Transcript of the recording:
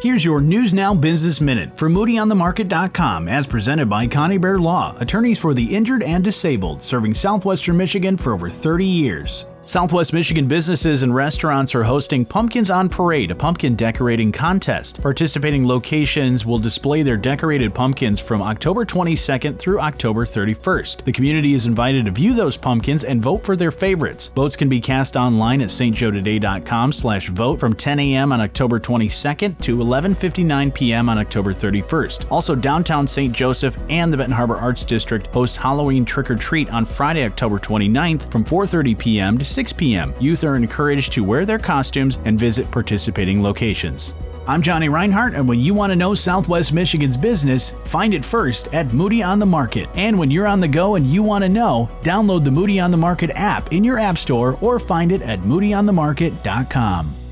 Here's your News Now Business Minute from MoodyOnTheMarket.com as presented by Connie Bear Law, attorneys for the injured and disabled, serving southwestern Michigan for over 30 years. Southwest Michigan businesses and restaurants are hosting Pumpkins on Parade, a pumpkin decorating contest. Participating locations will display their decorated pumpkins from October 22nd through October 31st. The community is invited to view those pumpkins and vote for their favorites. Votes can be cast online at stjoetoday.com slash vote from 10 a.m. on October 22nd to 11.59 p.m. on October 31st. Also, downtown St. Joseph and the Benton Harbor Arts District host Halloween Trick or Treat on Friday, October 29th from 4.30 p.m. to 6 p.m. Youth are encouraged to wear their costumes and visit participating locations. I'm Johnny Reinhardt, and when you want to know Southwest Michigan's business, find it first at Moody on the Market. And when you're on the go and you want to know, download the Moody on the Market app in your app store or find it at moodyonthemarket.com.